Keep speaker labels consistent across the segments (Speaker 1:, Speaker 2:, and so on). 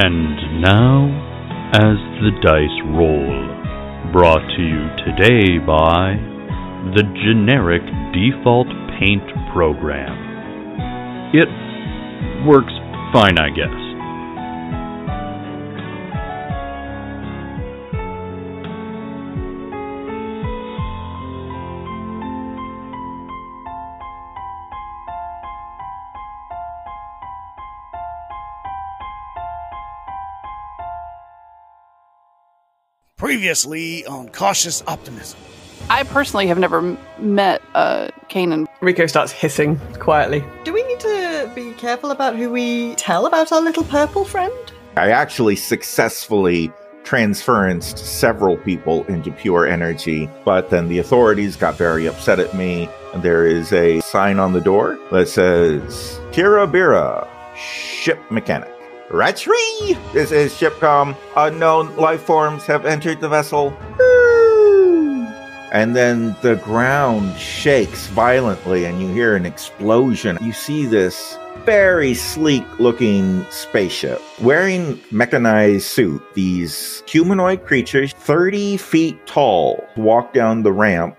Speaker 1: And now, as the dice roll, brought to you today by the generic default paint program. It works fine, I guess.
Speaker 2: Previously on Cautious Optimism.
Speaker 3: I personally have never m- met uh, Kanan.
Speaker 4: Rico starts hissing quietly.
Speaker 5: Do we need to be careful about who we tell about our little purple friend?
Speaker 6: I actually successfully transferenced several people into pure energy, but then the authorities got very upset at me. And there is a sign on the door that says Kira Bira, ship mechanic. Ratchery! This is Shipcom. Unknown life forms have entered the vessel. And then the ground shakes violently and you hear an explosion. You see this very sleek looking spaceship wearing mechanized suit. These humanoid creatures, 30 feet tall, walk down the ramp.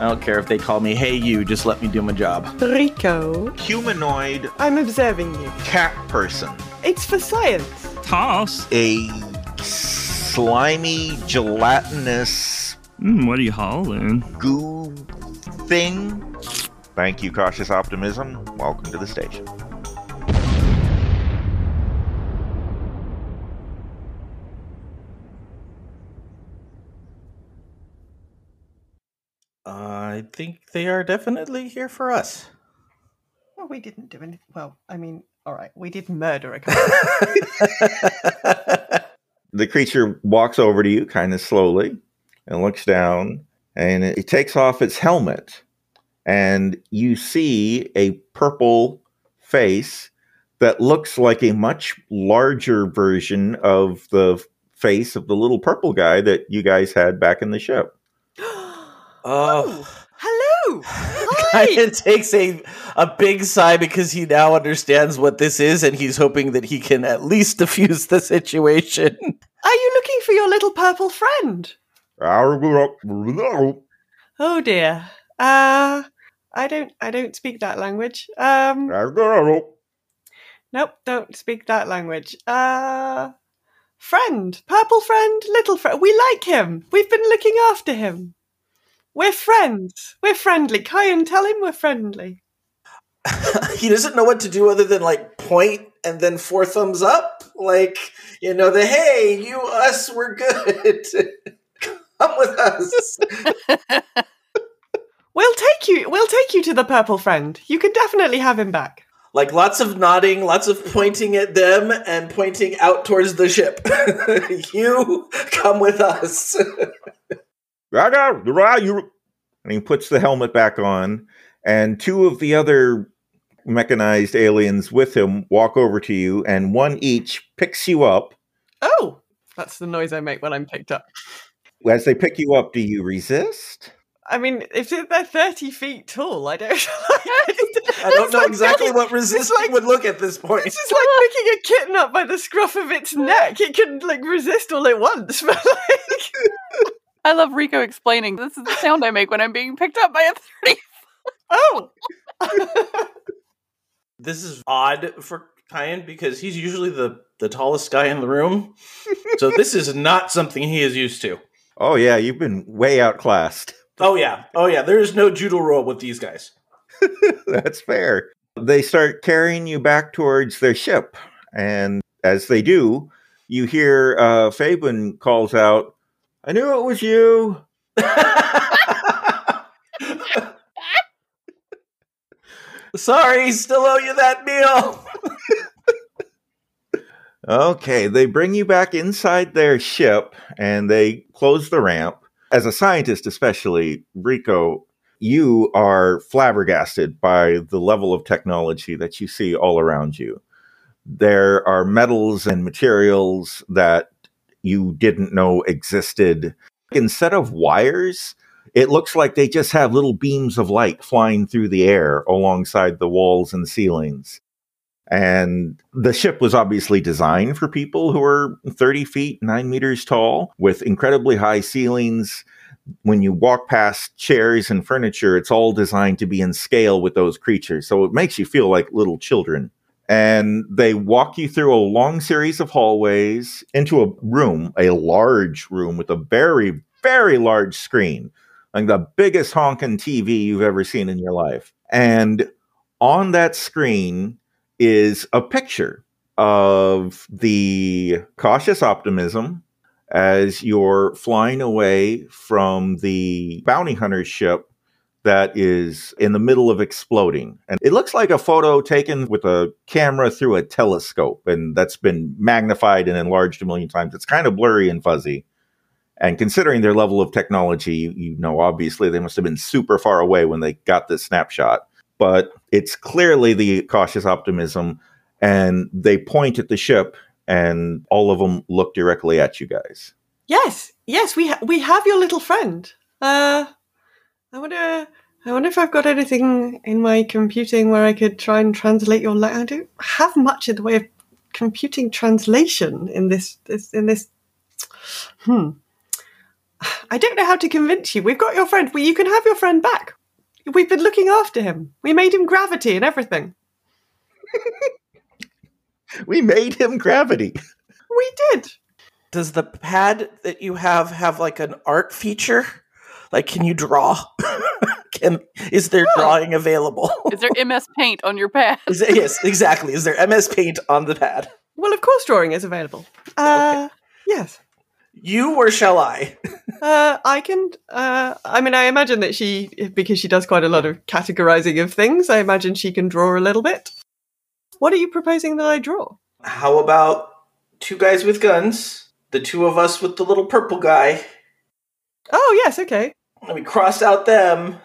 Speaker 7: I don't care if they call me Hey You, just let me do my job.
Speaker 5: Rico,
Speaker 6: Humanoid
Speaker 5: I'm observing you.
Speaker 6: cat person.
Speaker 5: It's for science.
Speaker 8: Toss.
Speaker 6: A slimy, gelatinous
Speaker 8: Mm, what are you hauling?
Speaker 6: goo thing. Thank you, Cautious Optimism. Welcome to the station.
Speaker 7: I think they are definitely here for us.
Speaker 5: Well, we didn't do anything. Well, I mean, all right, we did murder a couple.
Speaker 6: The creature walks over to you kind of slowly and looks down and it takes off its helmet. And you see a purple face that looks like a much larger version of the face of the little purple guy that you guys had back in the ship.
Speaker 7: Uh, oh.
Speaker 5: Hello. Hi.
Speaker 7: Kyan takes a a big sigh because he now understands what this is, and he's hoping that he can at least diffuse the situation.
Speaker 5: Are you looking for your little purple friend? Oh dear. Uh I don't I don't speak that language. Um nope, don't speak that language. Uh friend, purple friend, little friend. We like him. We've been looking after him. We're friends. We're friendly. Kyan, tell him we're friendly.
Speaker 7: he doesn't know what to do other than like point and then four thumbs up, like you know the hey, you us, we're good. Come with us.
Speaker 5: We'll take you we'll take you to the purple friend. You can definitely have him back.
Speaker 7: like lots of nodding, lots of pointing at them and pointing out towards the ship. you come with us.
Speaker 6: And he puts the helmet back on, and two of the other mechanized aliens with him walk over to you, and one each picks you up.
Speaker 5: Oh, that's the noise I make when I'm picked up.
Speaker 6: As they pick you up, do you resist?
Speaker 5: I mean, if they're 30 feet tall, I don't.
Speaker 7: I don't know exactly what resisting
Speaker 5: like-
Speaker 7: would look at this point.
Speaker 5: This is like picking a kitten up by the scruff of its neck. It can like resist all at once, but like,
Speaker 3: I love Rico explaining this is the sound I make when I'm being picked up by a 30.
Speaker 5: oh,
Speaker 7: This is odd for Kyan because he's usually the, the tallest guy in the room. so this is not something he is used to.
Speaker 6: Oh yeah, you've been way outclassed.
Speaker 7: Oh yeah. Oh yeah. There is no judo roll with these guys.
Speaker 6: That's fair. They start carrying you back towards their ship, and as they do, you hear uh, Fabian calls out, I knew it was you.
Speaker 7: Sorry, still owe you that meal.
Speaker 6: Okay, they bring you back inside their ship and they close the ramp. As a scientist, especially, Rico, you are flabbergasted by the level of technology that you see all around you. There are metals and materials that you didn't know existed. Instead of wires, it looks like they just have little beams of light flying through the air alongside the walls and ceilings. And the ship was obviously designed for people who are 30 feet, nine meters tall, with incredibly high ceilings. When you walk past chairs and furniture, it's all designed to be in scale with those creatures. So it makes you feel like little children. And they walk you through a long series of hallways into a room, a large room with a very, very large screen, like the biggest honking TV you've ever seen in your life. And on that screen, is a picture of the cautious optimism as you're flying away from the bounty hunter ship that is in the middle of exploding. And it looks like a photo taken with a camera through a telescope, and that's been magnified and enlarged a million times. It's kind of blurry and fuzzy. And considering their level of technology, you, know, obviously they must have been super far away when they got this snapshot but it's clearly the cautious optimism. And they point at the ship, and all of them look directly at you guys.
Speaker 5: Yes, yes, we ha- we have your little friend. Uh, I wonder. I wonder if I've got anything in my computing where I could try and translate your. La- I don't have much in the way of computing translation in this. this in this. Hmm. I don't know how to convince you. We've got your friend. Well, you can have your friend back. We've been looking after him. We made him gravity and everything.
Speaker 6: we made him gravity.
Speaker 5: We did.
Speaker 7: Does the pad that you have have like an art feature? Like, can you draw? can is there drawing available?
Speaker 3: Is there MS Paint on your pad?
Speaker 7: Is it- yes, exactly. Is there MS Paint on the pad?
Speaker 5: Well, of course, drawing is available. Uh, yes.
Speaker 7: You or shall I?
Speaker 5: Uh, I can. Uh, I mean, I imagine that she, because she does quite a lot of categorizing of things, I imagine she can draw a little bit. What are you proposing that I draw?
Speaker 7: How about two guys with guns, the two of us with the little purple guy,
Speaker 5: Oh, yes, okay.
Speaker 7: And me cross out them.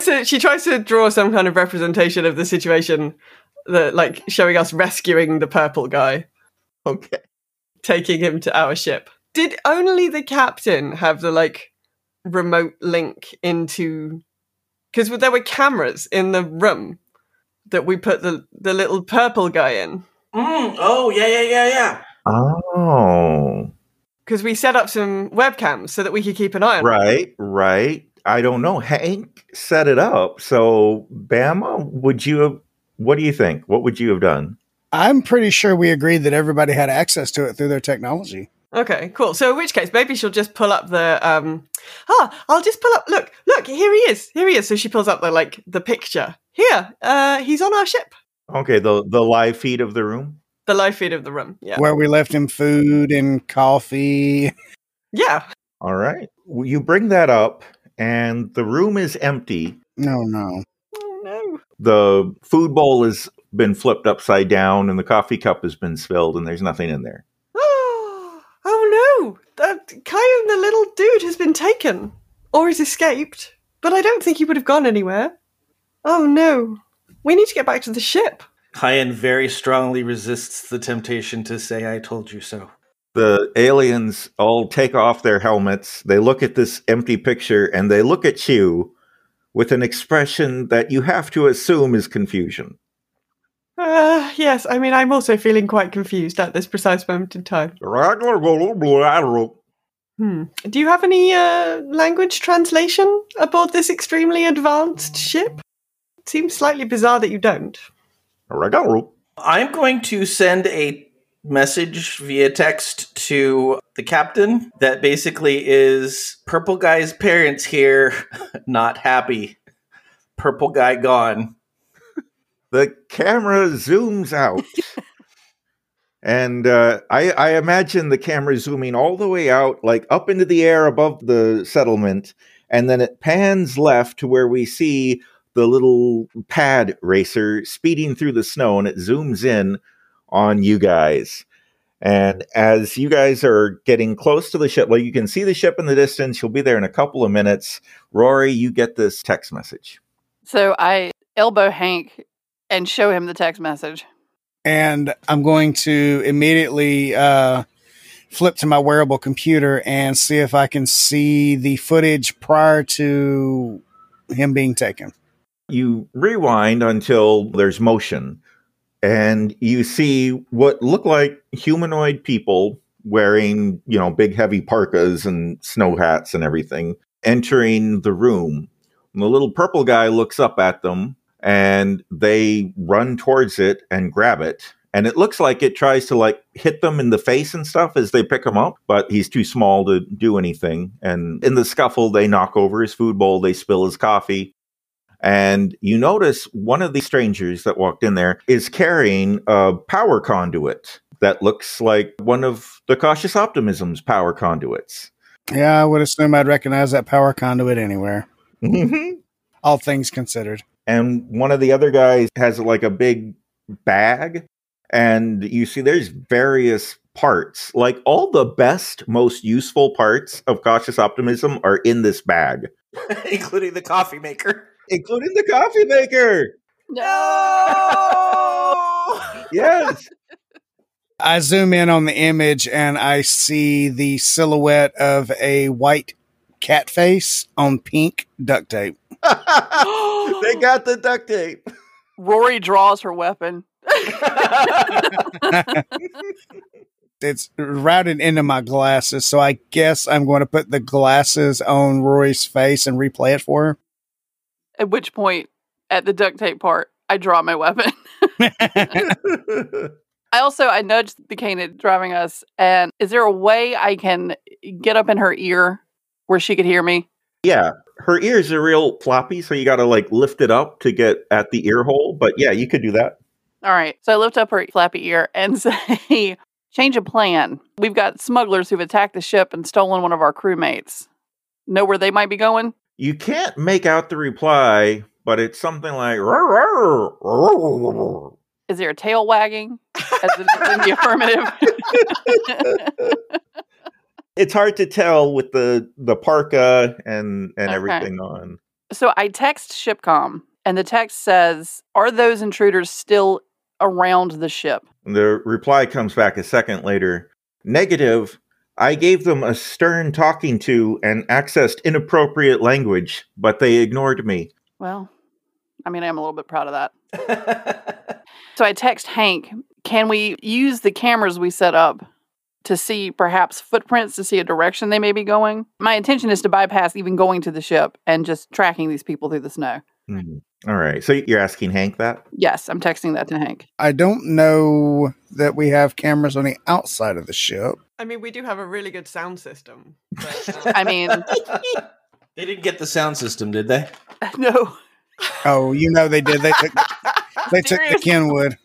Speaker 5: So she tries to draw some kind of representation of the situation, that like showing us rescuing the purple guy,
Speaker 6: Okay.
Speaker 5: taking him to our ship. Did only the captain have the like remote link into? Because there were cameras in the room that we put the the little purple guy in.
Speaker 7: Mm, oh, yeah, yeah, yeah, yeah.
Speaker 6: Oh.
Speaker 5: Because we set up some webcams so that we could keep an eye on. him.
Speaker 6: Right, right. I don't know. Hank set it up. So, Bama, would you have, what do you think? What would you have done?
Speaker 2: I'm pretty sure we agreed that everybody had access to it through their technology.
Speaker 5: Okay, cool. So in which case, maybe she'll just pull up the um ah, I'll just pull up look, look, here he is. Here he is. So she pulls up the like the picture. Here, uh he's on our ship.
Speaker 6: Okay, the the live feed of the room.
Speaker 5: The live feed of the room. Yeah.
Speaker 2: Where we left him food and coffee.
Speaker 5: Yeah.
Speaker 6: All right. Well, You bring that up, and the room is empty.
Speaker 2: No, no.
Speaker 5: Oh no.
Speaker 6: The food bowl has been flipped upside down, and the coffee cup has been spilled, and there's nothing in there.
Speaker 5: Oh, oh no. That Kyon, the little dude, has been taken. Or has escaped. But I don't think he would have gone anywhere. Oh no. We need to get back to the ship.
Speaker 7: Kyan very strongly resists the temptation to say, I told you so.
Speaker 6: The aliens all take off their helmets. They look at this empty picture, and they look at you with an expression that you have to assume is confusion.
Speaker 5: Uh, yes, I mean, I'm also feeling quite confused at this precise moment in time. Hmm. Do you have any uh, language translation aboard this extremely advanced ship? It seems slightly bizarre that you don't.
Speaker 7: I'm going to send a message via text to the captain that basically is Purple Guy's parents here, not happy. Purple Guy gone.
Speaker 6: The camera zooms out, And uh, I, I imagine the camera zooming all the way out, like up into the air above the settlement, and then it pans left to where we see the little pad racer speeding through the snow, and it zooms in on you guys. And as you guys are getting close to the ship, well, you can see the ship in the distance. You'll be there in a couple of minutes. Rory, you get this text message.
Speaker 3: So I elbow Hank and show him the text message.
Speaker 2: and I'm going to immediately uh, flip to my wearable computer and see if I can see the footage prior to him being taken.
Speaker 6: You rewind until there's motion, and you see what look like humanoid people wearing, you know, big heavy parkas and snow hats and everything entering the room. And the little purple guy looks up at them and they run towards it and grab it. And it looks like it tries to like hit them in the face and stuff as they pick him up, but he's too small to do anything. And in the scuffle, they knock over his food bowl, they spill his coffee. And you notice one of the strangers that walked in there is carrying a power conduit that looks like one of the Cautious Optimism's power conduits.
Speaker 2: Yeah, I would assume I'd recognize that power conduit anywhere,
Speaker 6: Mhm.
Speaker 2: all things considered.
Speaker 6: and one of the other guys has like a big bag and you see there's various parts like all the best most useful parts of cautious optimism are in this bag
Speaker 7: including the coffee maker.
Speaker 6: Including the coffee maker
Speaker 7: No!
Speaker 6: yes
Speaker 2: I zoom in on the image and I see the silhouette of a white cat face on pink duct tape.
Speaker 6: they got the duct tape
Speaker 3: Rory draws her weapon.
Speaker 2: It's routed into my glasses, so I guess I'm going to put the glasses on Rory's face and replay it for her.
Speaker 3: At which point, at the duct tape part, I draw my weapon. I also I nudged the cane driving us, and is there a way I can get up in her ear where she could hear me?
Speaker 6: yeah her ears are real floppy so you gotta like lift it up to get at the ear hole but yeah you could do that
Speaker 3: All right. So I lift up her flappy ear and say, change of plan. We've got smugglers who've attacked the ship and stolen one of our crewmates. Know where they might be going?
Speaker 6: You can't make out the reply, but it's something like "Roar, roar, roar, roar, roar."
Speaker 3: Is there a tail wagging? As it is in the affirmative.
Speaker 6: it's hard to tell with the the parka and and
Speaker 3: Okay.
Speaker 6: everything on.
Speaker 3: so I text Shipcom, and the text says, Are those intruders still around the ship?
Speaker 6: The reply comes back a second later. Negative. I gave them a stern talking to and accessed inappropriate language, but they ignored me.
Speaker 3: Well, I mean, I'm a little bit proud of that. So I text Hank, Can we use the cameras we set up to see perhaps footprints to see a direction they may be going? My intention is to bypass even going to the ship and just tracking these people through the snow.
Speaker 6: Mhm. All right. So you're asking Hank that?
Speaker 3: Yes, I'm texting that to Hank.
Speaker 2: I don't know that we have cameras on the outside of the ship.
Speaker 5: I mean, we do have a really good sound system. But, uh,
Speaker 3: I mean,
Speaker 7: they didn't get the sound system, did they?
Speaker 3: no.
Speaker 2: Oh, you know they did. They took they took the
Speaker 3: Seriously?
Speaker 2: Kenwood.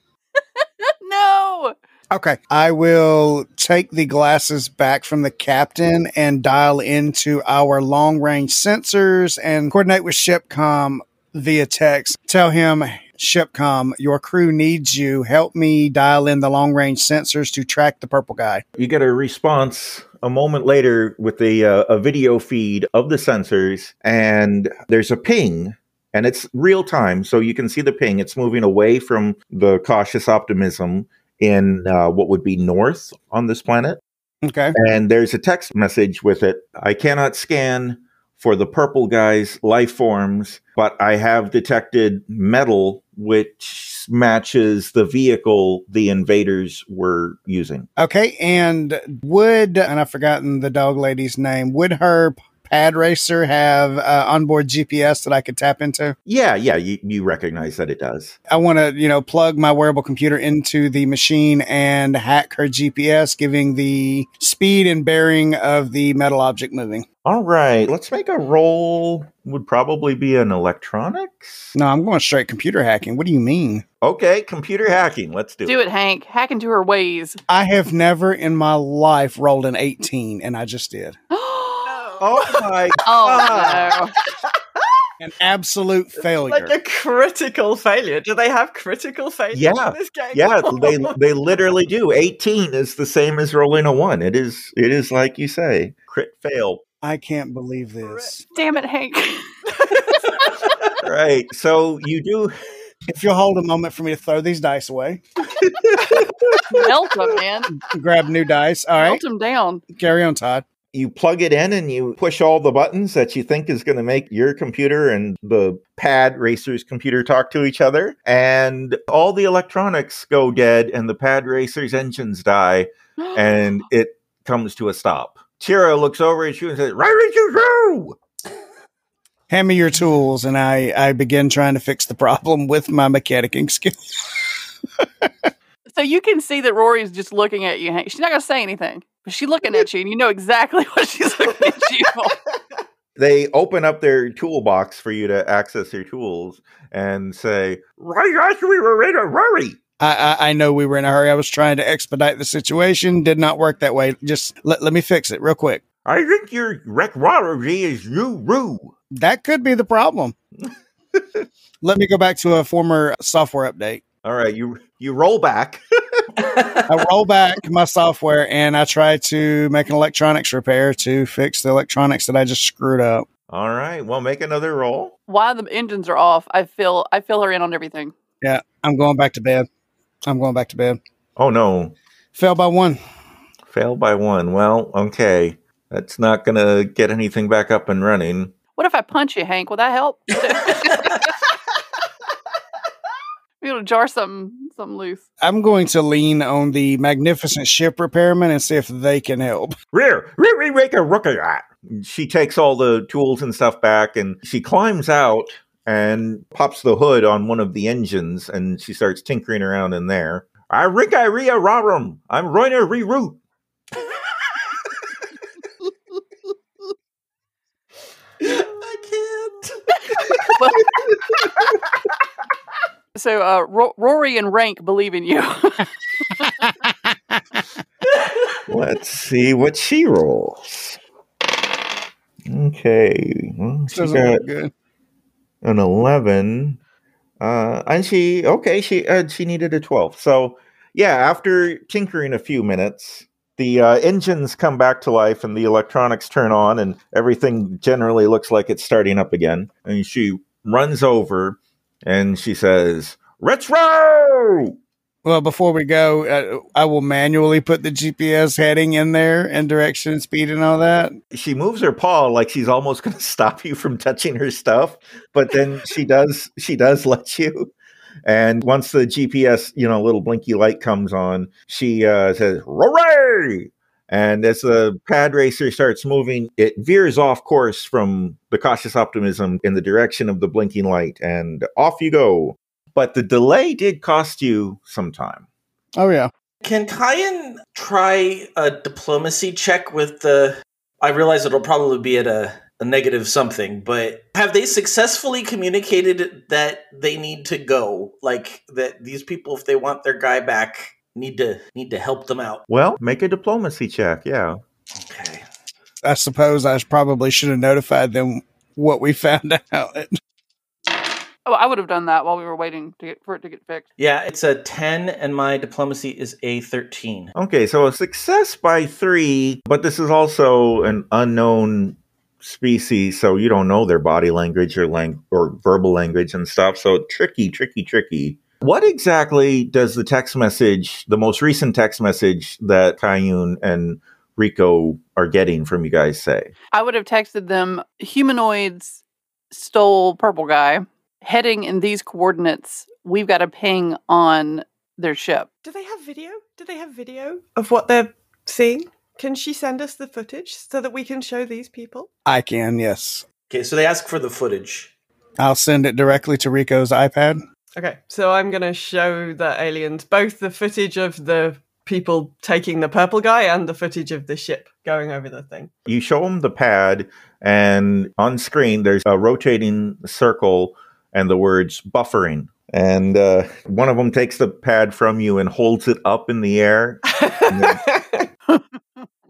Speaker 3: No.
Speaker 2: Okay. I will take the glasses back from the captain and dial into our long range sensors and coordinate with Shipcom via text. Tell him, Shipcom, your crew needs you. Help me dial in the long range sensors to track the purple guy.
Speaker 6: You get a response a moment later with a, uh, a video feed of the sensors, and there's a ping, and it's real time, so you can see the ping. It's moving away from the cautious optimism in uh, what would be north on this planet.
Speaker 2: Okay.
Speaker 6: And there's a text message with it. I cannot scan for the purple guy's life forms, but I have detected metal which matches the vehicle the invaders were using.
Speaker 2: Okay. And would, and I've forgotten the dog lady's name, would her pad racer have uh, onboard GPS that I could tap into?
Speaker 6: Yeah, yeah, you, you recognize that it does.
Speaker 2: I want to, you know, plug my wearable computer into the machine and hack her GPS, giving the speed and bearing of the metal object moving.
Speaker 6: All right, let's make a roll. Would probably be an electronics.
Speaker 2: No, I'm going straight computer hacking. What do you mean?
Speaker 6: Okay, computer hacking. Let's do, it.
Speaker 3: Do it, Hank. Hack into her ways.
Speaker 2: I have never in my life rolled an 18, and I just did.
Speaker 6: Oh my
Speaker 3: Oh no.
Speaker 2: An absolute failure.
Speaker 5: Like a critical failure. Do they have critical failure
Speaker 6: Yeah.
Speaker 5: in this game?
Speaker 6: Yeah, they they literally do. 18 is the same as rolling a 1. It is it is like you say. Crit fail.
Speaker 2: I can't believe this.
Speaker 3: Damn it, Hank.
Speaker 6: Right. So you do
Speaker 2: If you'll hold a moment for me to throw these dice away,
Speaker 3: Melt them, man.
Speaker 2: grab new dice. All right,
Speaker 3: Melt them down.
Speaker 2: carry on, Todd.
Speaker 6: you plug it in and you push all the buttons that you think is going to make your computer and the pad racer's computer talk to each other and all the electronics go dead and the pad racer's engines die and it comes to a stop Chiro looks over at you and says right at you through
Speaker 2: Hand me your tools, and I I begin trying to fix the problem with my mechanicking skills.
Speaker 3: So you can see that Rory's just looking at you, She's not going to say anything, but she's looking at you, and you know exactly what she's looking at you for.
Speaker 6: they open up their toolbox for you to access your tools and say right as we were in a hurry
Speaker 2: I, I I know we were in a hurry. I was trying to expedite the situation. Did not work that way. Just let let me fix it real quick.
Speaker 6: I think your recwarity is you roo.
Speaker 2: That could be the problem. let me go back to a former software update.
Speaker 6: All right, you you roll back.
Speaker 2: I roll back my software and I try to make an electronics repair to fix the electronics that I just screwed up.
Speaker 6: All right, well, make another roll.
Speaker 3: While the engines are off, I feel I fill her in on everything.
Speaker 2: Yeah, I'm going back to bed. I'm going back to bed.
Speaker 6: Oh no,
Speaker 2: Fell by one.
Speaker 6: failed by one. Well, okay, that's not gonna get anything back up and running.
Speaker 3: What if I punch you, Hank? Will that help? Be able to jar something something loose.
Speaker 2: I'm going to lean on the magnificent ship repairman and see if they can help.
Speaker 6: Rear, rear, rear, rear, rookie. She takes all the tools and stuff back, and she climbs out and pops the hood on one of the engines, and she starts tinkering around in there. I rig I ria rarum. I'm going to reroute.
Speaker 7: I can't.
Speaker 3: So uh, Ro- Rory and Rank believe in you.
Speaker 6: Let's see what she rolls. Okay, well, she
Speaker 2: Doesn't
Speaker 6: got
Speaker 2: look good.
Speaker 6: An eleven, uh, and she okay. She uh, she needed a twelve. So yeah, after tinkering a few minutes, the uh, engines come back to life and the electronics turn on, and everything generally looks like it's starting up again. And she runs over and she says, "Retro."
Speaker 2: Well, before we go, uh, I will manually put the GPS heading in there and direction, speed, and all that.
Speaker 6: she moves her paw like she's almost going to stop you from touching her stuff but then she does she does let you. And once the gps you know little blinky light comes on she uh, says hooray and as the pad racer starts moving it veers off course from the cautious optimism in the direction of the blinking light and off you go but the delay did cost you some time
Speaker 2: Oh yeah,
Speaker 7: Can Kyan try a diplomacy check with the? I realize it'll probably be at a, a negative something, but have they successfully communicated that they need to go? Like that these people, if they want their guy back, need to need to help them out.
Speaker 6: well make a diplomacy check yeah
Speaker 7: Okay.
Speaker 2: I suppose I probably should have notified them what we found out.
Speaker 3: Oh, I would have done that while we were waiting to get for it to get fixed.
Speaker 7: Yeah, it's a ten, and my diplomacy is a thirteen.
Speaker 6: Okay, so a success by three, but this is also an unknown species, so you don't know their body language or lang- or verbal language and stuff. So tricky, tricky, tricky. What exactly does the text message, the most recent text message that Kyan and Rico are getting from you guys say?
Speaker 3: I would have texted them humanoids stole purple guy heading in these coordinates. We've got a ping on their ship.
Speaker 5: Do they have video? Do they have video of what they're seeing? Can she send us the footage so that we can show these people?
Speaker 2: I can, yes.
Speaker 7: Okay, so they ask for the footage.
Speaker 2: I'll send it directly to Rico's iPad.
Speaker 5: Okay, so I'm going to show the aliens both the footage of the people taking the purple guy and the footage of the ship going over the thing.
Speaker 6: You show them the pad, and on screen there's a rotating circle and the words buffering. And uh, one of them takes the pad from you and holds it up in the air.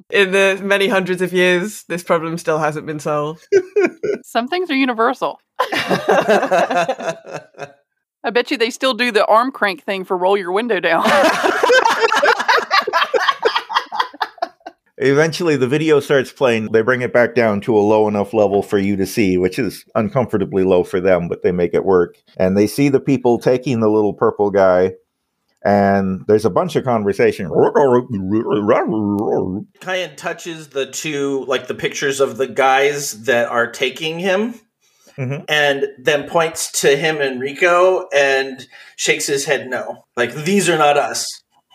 Speaker 5: in the many hundreds of years, this problem still hasn't been solved.
Speaker 3: Some things are universal. I bet you they still do the arm crank thing for roll your window down.
Speaker 6: Eventually, the video starts playing. They bring it back down to a low enough level for you to see, which is uncomfortably low for them, but they make it work. And they see the people taking the little purple guy, and there's a bunch of conversation.
Speaker 7: Kyan touches the two, like the pictures of the guys that are taking him,
Speaker 6: Mhm.
Speaker 7: and then points to him and Rico and shakes his head no. Like, these are not us.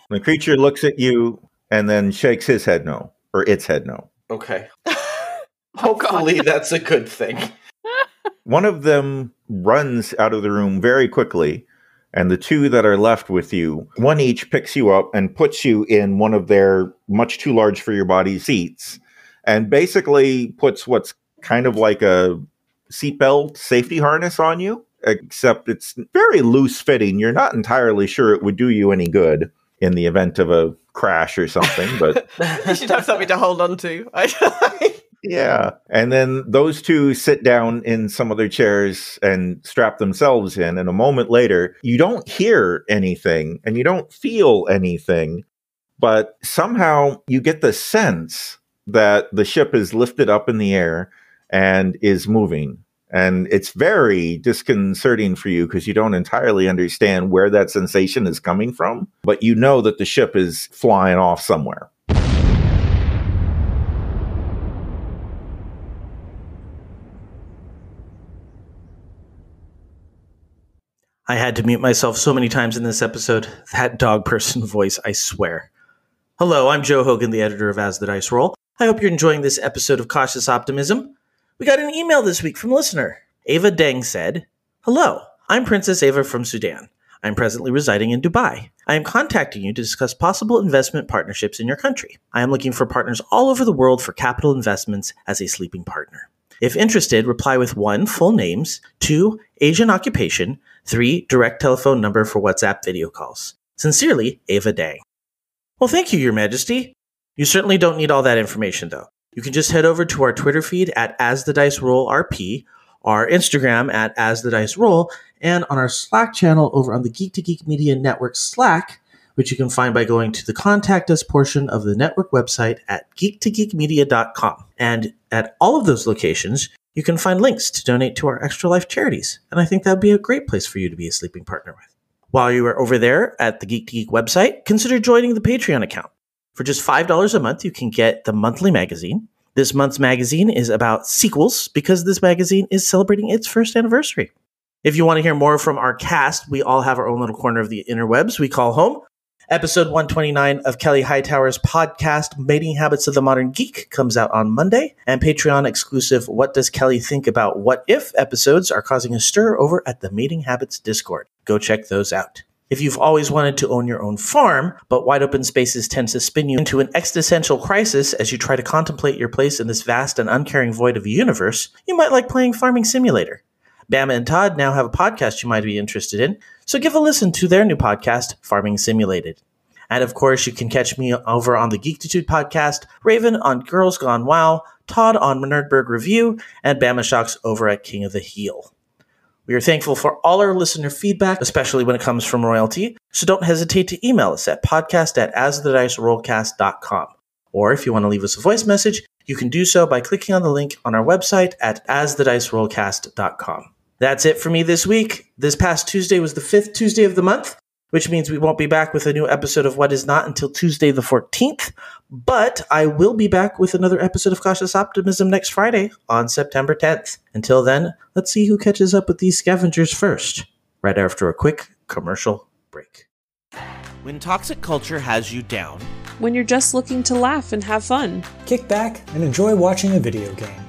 Speaker 6: The creature looks at you and then shakes his head no, or its head no.
Speaker 7: Okay.
Speaker 3: Oh,
Speaker 7: Hopefully, that's a good thing.
Speaker 6: One of them runs out of the room very quickly, and the two that are left with you, one each picks you up and puts you in one of their much too large for your body seats, and basically puts what's kind of like a seatbelt safety harness on you, except it's very loose fitting. You're not entirely sure it would do you any good in the event of a crash or something, but
Speaker 5: you should have something to hold on to.
Speaker 6: Yeah. And then those two sit down in some of their chairs and strap themselves in. And a moment later, you don't hear anything and you don't feel anything, but somehow you get the sense that the ship is lifted up in the air and is moving. And it's very disconcerting for you because you don't entirely understand where that sensation is coming from, but you know that the ship is flying off somewhere.
Speaker 7: I had to mute myself so many times in this episode. That dog person voice, I swear. Hello, I'm Joe Hogan, the editor of As the Dice Roll. I hope you're enjoying this episode of Cautious Optimism. We got an email this week from listener. Ava Deng said, Hello, I'm Princess Ava from Sudan. I'm presently residing in Dubai. I am contacting you to discuss possible investment partnerships in your country. I am looking for partners all over the world for capital investments as a sleeping partner. If interested, reply with one, full names, two, Asian occupation, three, direct telephone number for WhatsApp video calls. Sincerely, Ava Dang. Well, thank you, Your Majesty. You certainly don't need all that information, though. You can just head over to our Twitter feed at As the Dice Roll RP, our Instagram at As the Dice Roll, and on our Slack channel over on the Geek to Geek Media Network Slack, which you can find by going to the Contact Us portion of the network website at geektogeekmedia.com. And at all of those locations, you can find links to donate to our Extra Life charities. And I think that would be a great place for you to be a sleeping partner with. While you are over there at the Geek to Geek website, consider joining the Patreon account. For just $5 a month, you can get the monthly magazine. This month's magazine is about sequels because this magazine is celebrating its first anniversary. If you want to hear more from our cast, we all have our own little corner of the interwebs we call home. Episode 129 of Kelly Hightower's podcast, Mating Habits of the Modern Geek, comes out on Monday, and Patreon exclusive What Does Kelly Think About What If episodes are causing a stir over at the Mating Habits Discord. Go check those out. If you've always wanted to own your own farm, but wide open spaces tend to spin you into an existential crisis as you try to contemplate your place in this vast and uncaring void of a universe, you might like playing Farming Simulator. Bama and Todd now have a podcast you might be interested in, so give a listen to their new podcast, Farming Simulated. And of course, you can catch me over on the Geektitude podcast, Raven on Girls Gone WoW, Todd on Nerdberg Review, and Bama Shocks over at King of the Heel. We are thankful for all our listener feedback, especially when it comes from royalty, so don't hesitate to email us at podcast at asthedicerollcast.com. Or if you want to leave us a voice message, you can do so by clicking on the link on our website at asthedicerollcast.com. That's it for me this week. This past Tuesday was the fifth Tuesday of the month, which means we won't be back with a new episode of What Is Not until Tuesday the 14th. But I will be back with another episode of Cautious Optimism next Friday on September 10th. Until then, let's see who catches up with these scavengers first, right after a quick commercial break. When toxic culture has you down,
Speaker 9: when you're just looking to laugh and have fun.
Speaker 10: Kick back and enjoy watching a video game.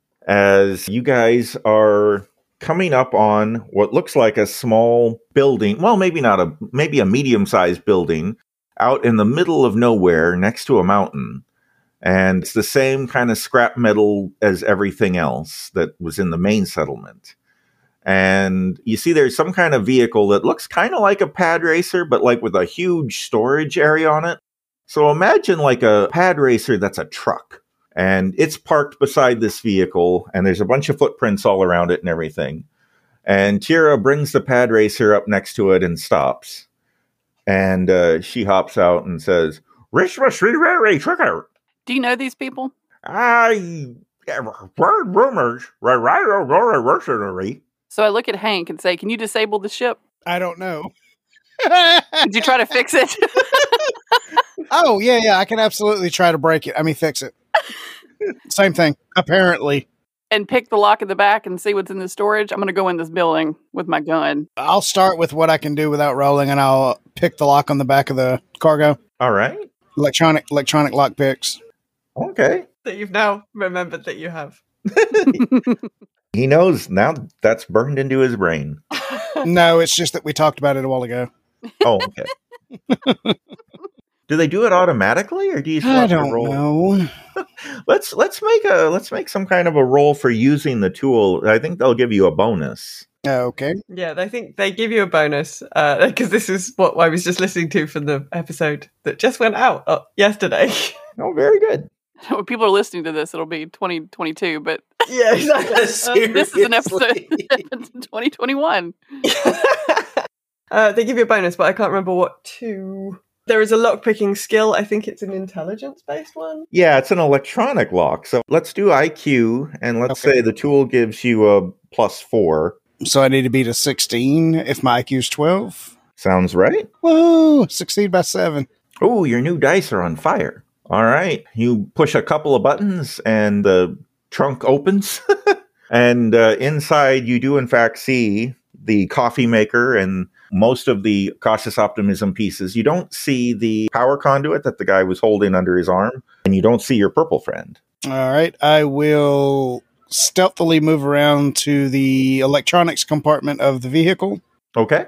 Speaker 6: as you guys are coming up on what looks like a small building. Well, maybe not a maybe a medium-sized building out in the middle of nowhere next to a mountain. And it's the same kind of scrap metal as everything else that was in the main settlement. And you see there's some kind of vehicle that looks kind of like a pad racer, but like with a huge storage area on it. So imagine like a pad racer that's a truck and it's parked beside this vehicle and there's a bunch of footprints all around it and everything. And Tira brings the pad racer up next to it and stops. And uh, she hops out and says, Richmond Street Railway Trucker,
Speaker 3: Do you know these people?
Speaker 6: I heard rumors. Right, right, right, right,
Speaker 3: So I look at Hank and say, Can you disable the ship?
Speaker 2: I don't know.
Speaker 3: Did you try to fix it?
Speaker 2: oh yeah, yeah. I can absolutely try to break it. I mean, fix it. Same thing. Apparently,
Speaker 3: and pick the lock in the back and see what's in the storage? I'm going to go in this building with my gun.
Speaker 2: I'll start with what I can do without rolling, and I'll pick the lock on the back of the cargo.
Speaker 6: All right.
Speaker 2: Electronic electronic lock picks.
Speaker 6: Okay.
Speaker 5: That you've now remembered that you have.
Speaker 6: He knows now that's burned into his brain.
Speaker 2: no, it's just that we talked about it a while ago.
Speaker 6: Oh, okay. do they do it automatically, or do you still
Speaker 2: I
Speaker 6: have to
Speaker 2: don't
Speaker 6: roll?
Speaker 2: know.
Speaker 6: let's let's make a let's make some kind of a roll for using the tool. I think they'll give you a bonus.
Speaker 2: Okay.
Speaker 5: Yeah, they think they give you a bonus because this is what I was just listening to from the episode that just went out uh, yesterday.
Speaker 6: Oh, very good.
Speaker 3: when people are listening to this, it'll be 2022, but
Speaker 5: yeah, exactly.
Speaker 3: uh, this is an episode 2021.
Speaker 5: uh, they give you a bonus, but I can't remember what to. There is a lockpicking skill. I think it's an intelligence based one.
Speaker 6: Yeah, it's an electronic lock. So let's do IQ, and let's say the tool gives you a plus four.
Speaker 2: So I need to beat a 16 if my IQ is 12.
Speaker 6: Sounds right.
Speaker 2: Whoa, succeed by seven.
Speaker 6: Oh, your new dice are on fire. All right. You push a couple of buttons, and the trunk opens. and uh, inside, you do, in fact, see the coffee maker and most of the cautious optimism pieces. You don't see the power conduit that the guy was holding under his arm, and you don't see your purple friend.
Speaker 2: All right. I will stealthily move around to the electronics compartment of the vehicle.
Speaker 6: Okay.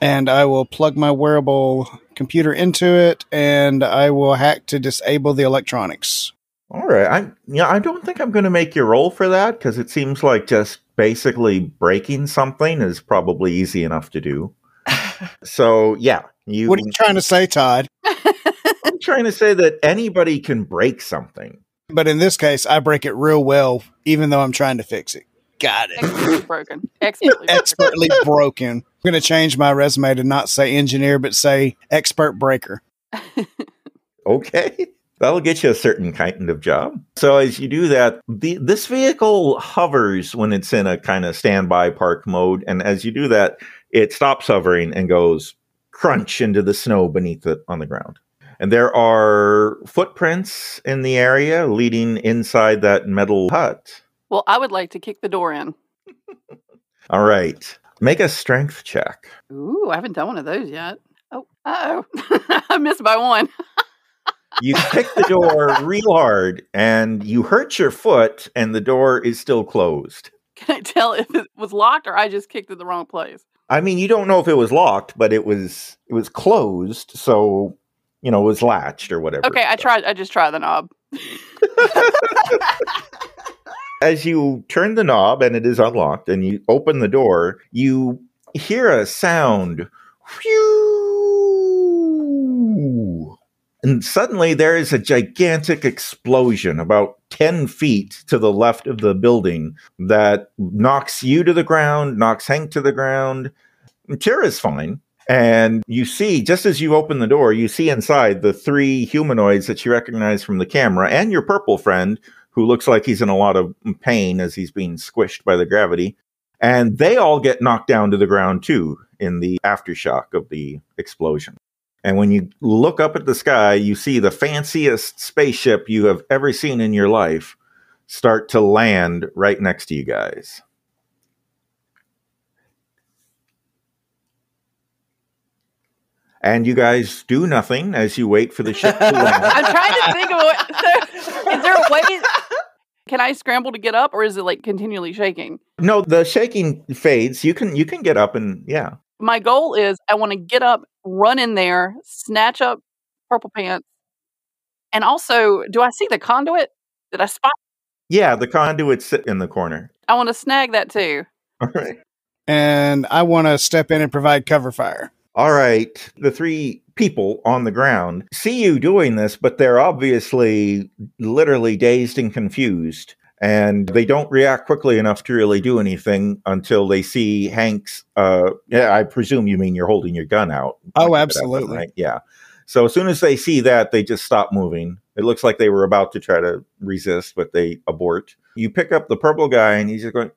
Speaker 2: And I will plug my wearable computer into it and I will hack to disable the electronics.
Speaker 6: All right. I yeah, I don't think I'm going to make your roll for that because it seems like just basically breaking something is probably easy enough to do. so yeah, you.
Speaker 2: What are you trying to say, Todd?
Speaker 6: I'm trying to say that anybody can break something.
Speaker 2: But in this case, I break it real well, even though I'm trying to fix it. Got it.
Speaker 3: Expertly broken. Expertly,
Speaker 2: Expertly broken. I'm going to change my resume to not say engineer, but say expert breaker.
Speaker 6: Okay. That'll get you a certain kind of job. So as you do that, the, this vehicle hovers when it's in a kind of standby park mode, and as you do that, it stops hovering and goes crunch into the snow beneath it on the ground. And there are footprints in the area leading inside that metal hut.
Speaker 3: Well, I would like to kick the door in.
Speaker 6: All right. Make a strength check.
Speaker 3: Ooh, I haven't done one of those yet. Oh, oh. I missed by one.
Speaker 6: You kick the door real hard and you hurt your foot, and the door is still closed.
Speaker 3: Can I tell if it was locked or I just kicked it the wrong place?
Speaker 6: I mean, you don't know if it was locked, but it was it was closed, so you know it was latched or whatever.
Speaker 3: Okay, I tried. I just tried the knob.
Speaker 6: As you turn the knob and it is unlocked, and you open the door, you hear a sound. Whew. And suddenly there is a gigantic explosion about 10 feet to the left of the building that knocks you to the ground, knocks Hank to the ground. Tira's fine. And you see, just as you open the door, you see inside the three humanoids that you recognize from the camera and your purple friend, who looks like he's in a lot of pain as he's being squished by the gravity. And they all get knocked down to the ground too in the aftershock of the explosion. And when you look up at the sky, you see the fanciest spaceship you have ever seen in your life start to land right next to you guys. And you guys do nothing as you wait for the ship to land.
Speaker 3: I'm trying to think of what. So, is there a way? Can I scramble to get up, or is it like continually shaking?
Speaker 6: No, the shaking fades. You can you can get up and yeah.
Speaker 3: My goal is I want to get up, run in there, snatch up purple pants, and also, do I see the conduit? Did I spot?
Speaker 6: Yeah, the conduit sit in the corner.
Speaker 3: I want to snag that too.
Speaker 6: All right.
Speaker 2: And I want to step in and provide cover fire.
Speaker 6: All right. The three people on the ground see you doing this, but they're obviously literally dazed and confused. And they don't react quickly enough to really do anything until they see Hank's. Uh, yeah, I presume you mean you're holding your gun out.
Speaker 2: Oh, absolutely.
Speaker 6: Right? Yeah. So as soon as they see that, they just stop moving. It looks like they were about to try to resist, but they abort. You pick up the purple guy, and he's just going.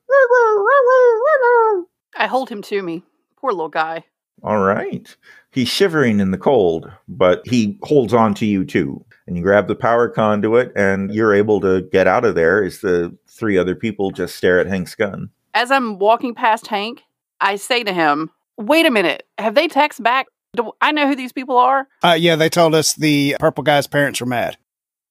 Speaker 3: I hold him to me. Poor little guy.
Speaker 6: All right. He's shivering in the cold, but he holds on to you too. And you grab the power conduit, and you're able to get out of there as the three other people just stare at Hank's gun.
Speaker 3: As I'm walking past Hank, I say to him, Wait a minute. Have they text back? Do I know who these people are?
Speaker 2: Uh, yeah, they told us the purple guy's parents were mad.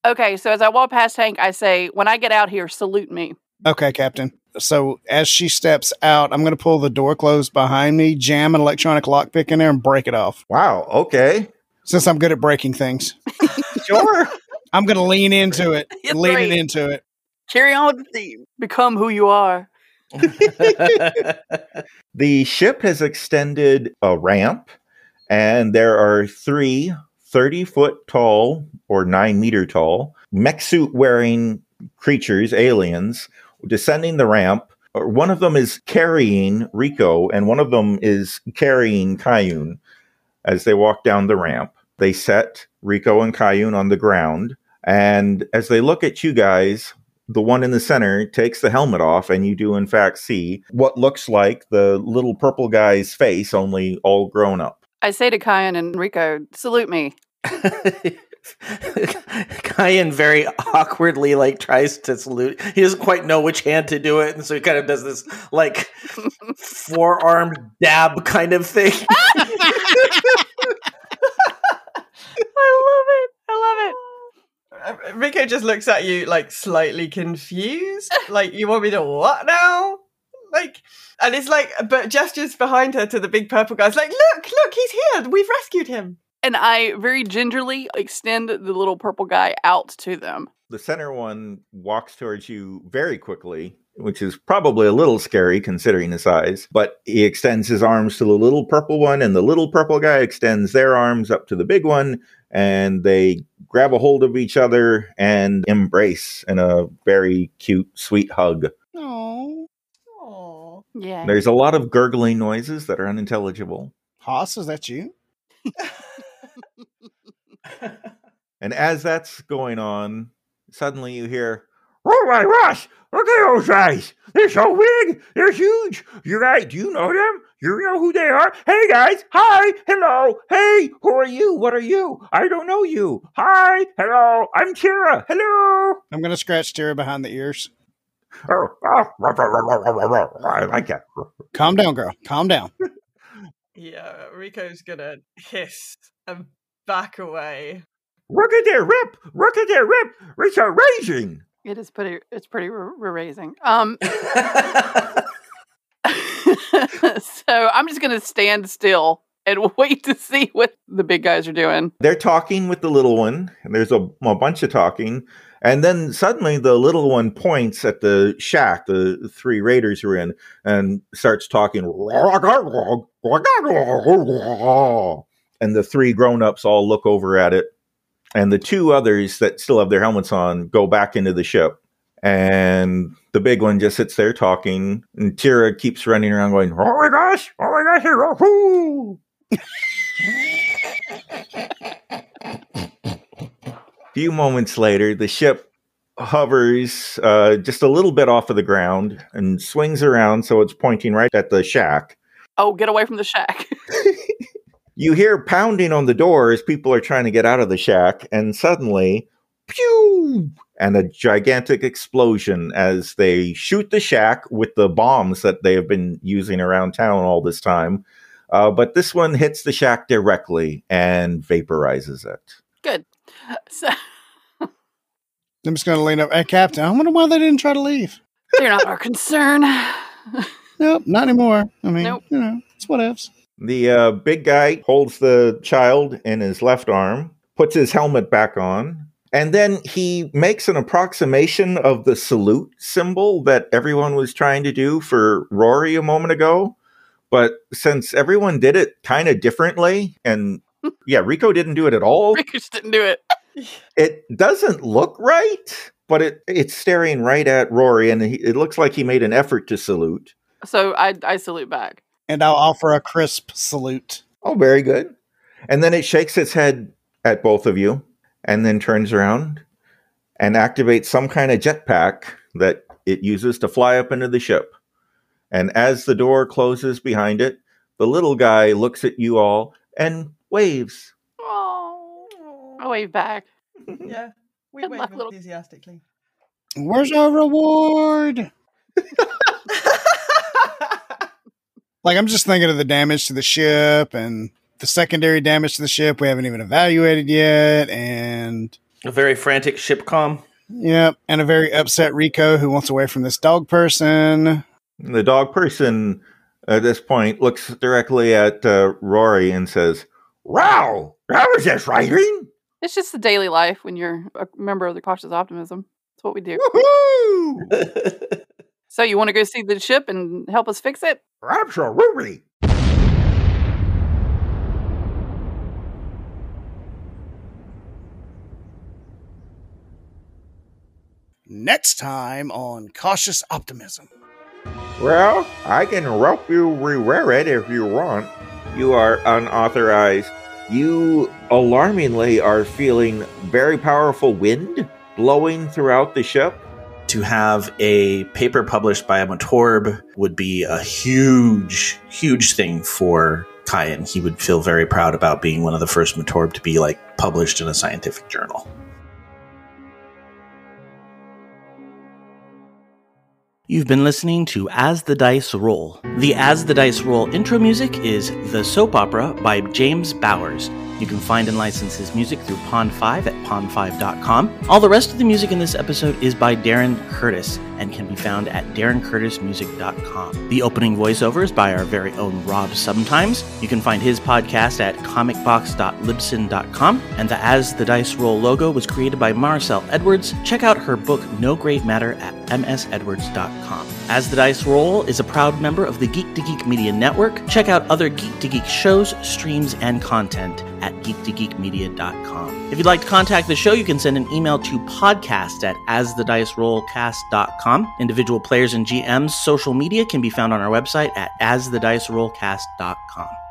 Speaker 3: Okay, so as I walk past Hank, I say, When I get out here, salute me.
Speaker 2: Okay, Captain. So as she steps out, I'm going to pull the door closed behind me, jam an electronic lockpick in there, and break it off.
Speaker 6: Wow. Okay.
Speaker 2: Since I'm good at breaking things,
Speaker 6: sure.
Speaker 2: I'm going to lean into it.
Speaker 3: That's
Speaker 2: lean
Speaker 3: right.
Speaker 2: it into it.
Speaker 3: Carry on with the theme. Become who you are.
Speaker 6: The ship has extended a ramp, and there are three 30 foot tall or nine meter tall mech suit wearing creatures, aliens, descending the ramp. One of them is carrying Rico, and one of them is carrying Kyan as they walk down the ramp. They set Rico and Kyan on the ground, and as they look at you guys, the one in the center takes the helmet off, and you do, in fact, see what looks like the little purple guy's face, only all grown up.
Speaker 3: I say to Kyan and Rico, salute me.
Speaker 7: Kyan very awkwardly like tries to salute. He doesn't quite know which hand to do it, and so he kind of does this like forearm dab kind of thing.
Speaker 5: I love it. I love it. Uh, Rico just looks at you like slightly confused. like, you want me to what now? Like, and it's like, but gestures behind her to the big purple guy's like, look, look, he's here. We've rescued him.
Speaker 3: And I very gingerly extend the little purple guy out to them.
Speaker 6: The center one walks towards you very quickly, which is probably a little scary considering the size, but he extends his arms to the little purple one, and the little purple guy extends their arms up to the big one, and they grab a hold of each other and embrace in a very cute, sweet hug.
Speaker 2: Oh,
Speaker 3: Yeah.
Speaker 6: There's a lot of gurgling noises that are unintelligible.
Speaker 2: Haas, is that you?
Speaker 6: And as that's going on, suddenly you hear, Oh my gosh, look at those guys. They're so big. They're huge. You're right. Do you know them? You know who they are? Hey guys. Hi. Hello. Hey, who are you? What are you? I don't know you. Hi. Hello. I'm Kira. Hello.
Speaker 2: I'm going to scratch Tara behind the ears.
Speaker 6: Oh, oh, I like that.
Speaker 2: Calm down, girl. Calm down.
Speaker 5: Yeah, Rico's gonna hiss and back away.
Speaker 6: Look at their rip. Look at their rip. It's amazing.
Speaker 3: It is pretty. It's pretty r- raising. Um. so I'm just gonna stand still and wait to see what the big guys are doing.
Speaker 6: they're talking with the little one, and there's a, a bunch of talking. And then suddenly the little one points at the shack the three raiders are in and starts talking. And the three grown ups all look over at it And the two others that still have their helmets on go back into the ship. And the big one just sits there talking. And Tira keeps running around going, Oh my gosh, oh my gosh, Here, oh, few moments later, the ship hovers uh, just a little bit off of the ground and swings around so it's pointing right at the shack.
Speaker 3: Oh, get away from the shack.
Speaker 6: You hear pounding on the door as people are trying to get out of the shack, and suddenly, pew! And a gigantic explosion as they shoot the shack with the bombs that they have been using around town all this time. Uh, but this one hits the shack directly and vaporizes it.
Speaker 3: Good. So,
Speaker 2: I'm just going to lean up. Hey, Captain, I wonder why they didn't try to leave.
Speaker 3: they're not our concern.
Speaker 2: Nope, not anymore. I mean,
Speaker 3: Nope.
Speaker 2: you know, it's what whatevs.
Speaker 6: The uh, big guy holds the child in his left arm, puts his helmet back on, and then he makes an approximation of the salute symbol that everyone was trying to do for Rory a moment ago. But since everyone did it kind of differently, and yeah, Rico didn't do it at all,
Speaker 3: Rico just didn't do it.
Speaker 6: it doesn't look right, but it, it's staring right at Rory, and he, it looks like he made an effort to salute.
Speaker 3: So I, I salute back.
Speaker 2: And I'll offer a crisp salute.
Speaker 6: Oh, very good. And then it shakes its head at both of you and then turns around and activates some kind of jetpack that it uses to fly up into the ship. And as the door closes behind it, the little guy looks at you all and waves.
Speaker 3: Oh, I wave back.
Speaker 5: Yeah, we
Speaker 3: Good
Speaker 5: wave
Speaker 3: luck,
Speaker 5: enthusiastically.
Speaker 2: Where's our reward? like, I'm just thinking of the damage to the ship and the secondary damage to the ship we haven't even evaluated yet. And,
Speaker 7: A very frantic ship com.
Speaker 2: yep, and a very upset Rico who wants away from this dog person.
Speaker 6: The dog person at this point looks directly at uh, Rory and says, Wow, that was just writing.
Speaker 3: It's just the daily life when you're a member of the cautious optimism. That's what we do.
Speaker 6: Woohoo!
Speaker 3: So you want to go see the ship and help us fix it?
Speaker 6: Absolutely.
Speaker 2: Next time on Cautious Optimism.
Speaker 6: Well, I can help you rewear it if you want. You are unauthorized. You alarmingly are feeling very powerful wind blowing throughout the ship.
Speaker 7: To have a paper published by a Matorb would be a huge, huge thing for Kyan. He would feel very proud about being one of the first Matorb to be like published in a scientific journal. You've been listening to As the Dice Roll. The As the Dice Roll intro music is The Soap Opera by James Bowers. You can find and license his music through Pond5 at pond5.com. All the rest of the music in this episode is by Darren Curtis and can be found at darrencurtismusic.com. The opening voiceover is by our very own Rob Sometimes. You can find his podcast at comicbox.libsyn.com. And the As the Dice Roll logo was created by Maricel Edwards. Check out her book No Great Matter at msedwards.com. As the Dice Roll is a proud member of the Geek to Geek Media Network. Check out other Geek to Geek shows, streams, and content at geektogeekmedia.com. If you'd like to contact the show, you can send an email to podcast at asthedicerollcast.com. Individual players and GMs' social media can be found on our website at asthedicerollcast.com.